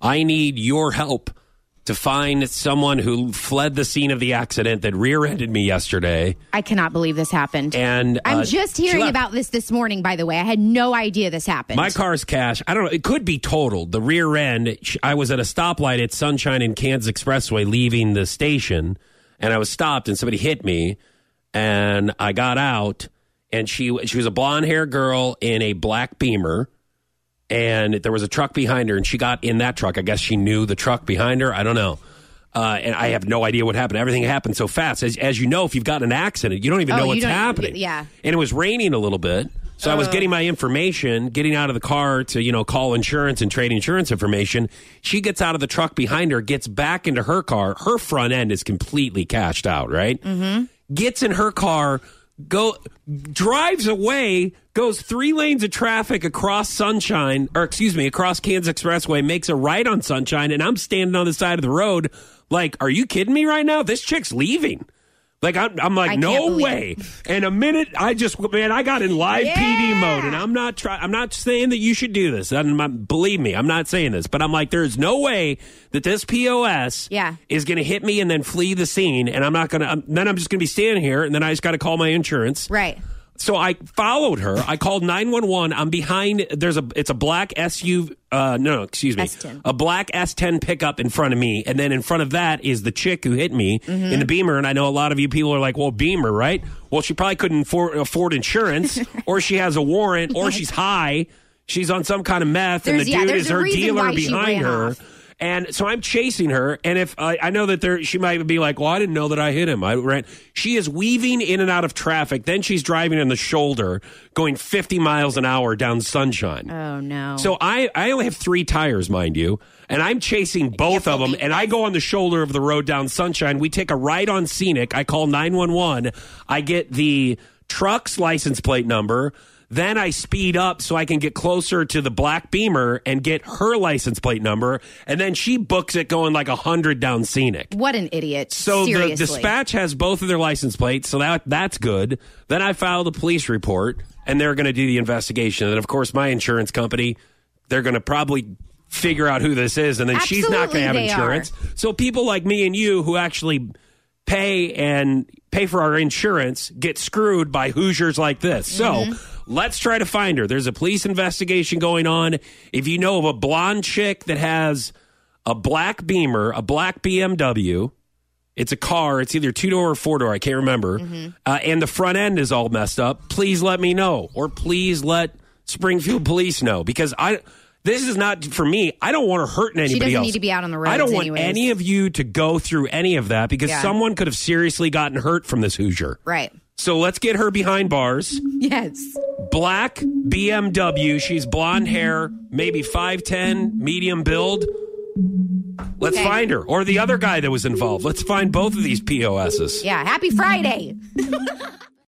I need your help to find someone who fled the scene of the accident that rear-ended me yesterday. I cannot believe this happened. And I'm uh, just hearing about this this morning, by the way. I had no idea this happened. My car's cash. I don't know. It could be totaled. The rear end. I was at a stoplight at Sunshine and Kansas Expressway, leaving the station, and I was stopped, and somebody hit me, and I got out, and she she was a blonde hair girl in a black Beamer, and there was a truck behind her, and she got in that truck. I guess she knew the truck behind her. I don't know. Uh, and I have no idea what happened. Everything happened so fast. As, as you know, if you've got an accident, you don't even Oh, know you what's don't- happening. yeah. And it was raining a little bit. So I was Oh. getting my information, getting out of the car to, you know, call insurance and trade insurance information. She gets out of the truck behind her, gets back into her car. Her front end is completely cashed out, right? Mm-hmm. Gets in her car, go drives away, goes three lanes of traffic across Sunshine, or excuse me, across Kansas Expressway, makes a right on Sunshine, and I'm standing on the side of the road like, are you kidding me right now? This chick's leaving. Like I'm, I'm like, I no way. And a minute, I just man, I got in live PD mode, and I'm not trying. I'm not saying that you should do this. I'm not, believe me, I'm not saying this, but I'm like, there's no way that this POS Yeah. is going to hit me and then flee the scene, and I'm not going to. Then I'm just going to be standing here, and then I just got to call my insurance. right. So I followed her. I called 911. I'm behind. There's a. It's a black SUV. Uh, no, no, excuse me. S10. A black S10 pickup in front of me, and then in front of that is the chick who hit me Mm-hmm. in the Beamer. And I know a lot of you people are like, "Well, Beamer, right? Well, she probably couldn't afford, afford insurance, or she has a warrant, or she's high. She's on some kind of meth, and the dude there's is her dealer behind her." off. And so I'm chasing her, and if I, I know that there, she might be like, "Well, I didn't know that I hit him." I ran. She is weaving in and out of traffic. Then she's driving on the shoulder, going 50 miles an hour down Sunshine. Oh no. So I, I only have three tires, mind you, and I'm chasing both of them. And I go on the shoulder of the road down Sunshine. We take a right on Scenic. I call 911. I get the truck's license plate number. Then I speed up so I can get closer to the black Beamer and get her license plate number. And then she books it going like 100 down Scenic. what an idiot. So Seriously. the dispatch has both of their license plates, so that that's good. Then I filed a police report, and they're going to do the investigation. And of course, my insurance company, they're going to probably figure out who this is, and then she's not going to have Absolutely insurance. So people like me and you who actually pay and pay for our insurance get screwed by Hoosiers like this. Mm-hmm. So. Let's try to find her. There's a police investigation going on. If you know of a blonde chick that has a black Beamer, a black BMW, it's a car. It's either two door or four door. I can't remember. Uh, and the front end is all messed up. Please let me know, or please let Springfield Police know because I. This is not for me. I don't want her hurting anybody she doesn't else. need to be out on the road. I don't want anyways. any of you to go through any of that because Yeah. someone could have seriously gotten hurt from this Hoosier. right. So let's get her behind bars. Yes. Black BMW. She's blonde mm-hmm. hair, maybe 5'10, medium build. Let's Okay. find her. Or the other guy that was involved. Let's find both of these POSs. Yeah. Happy Friday.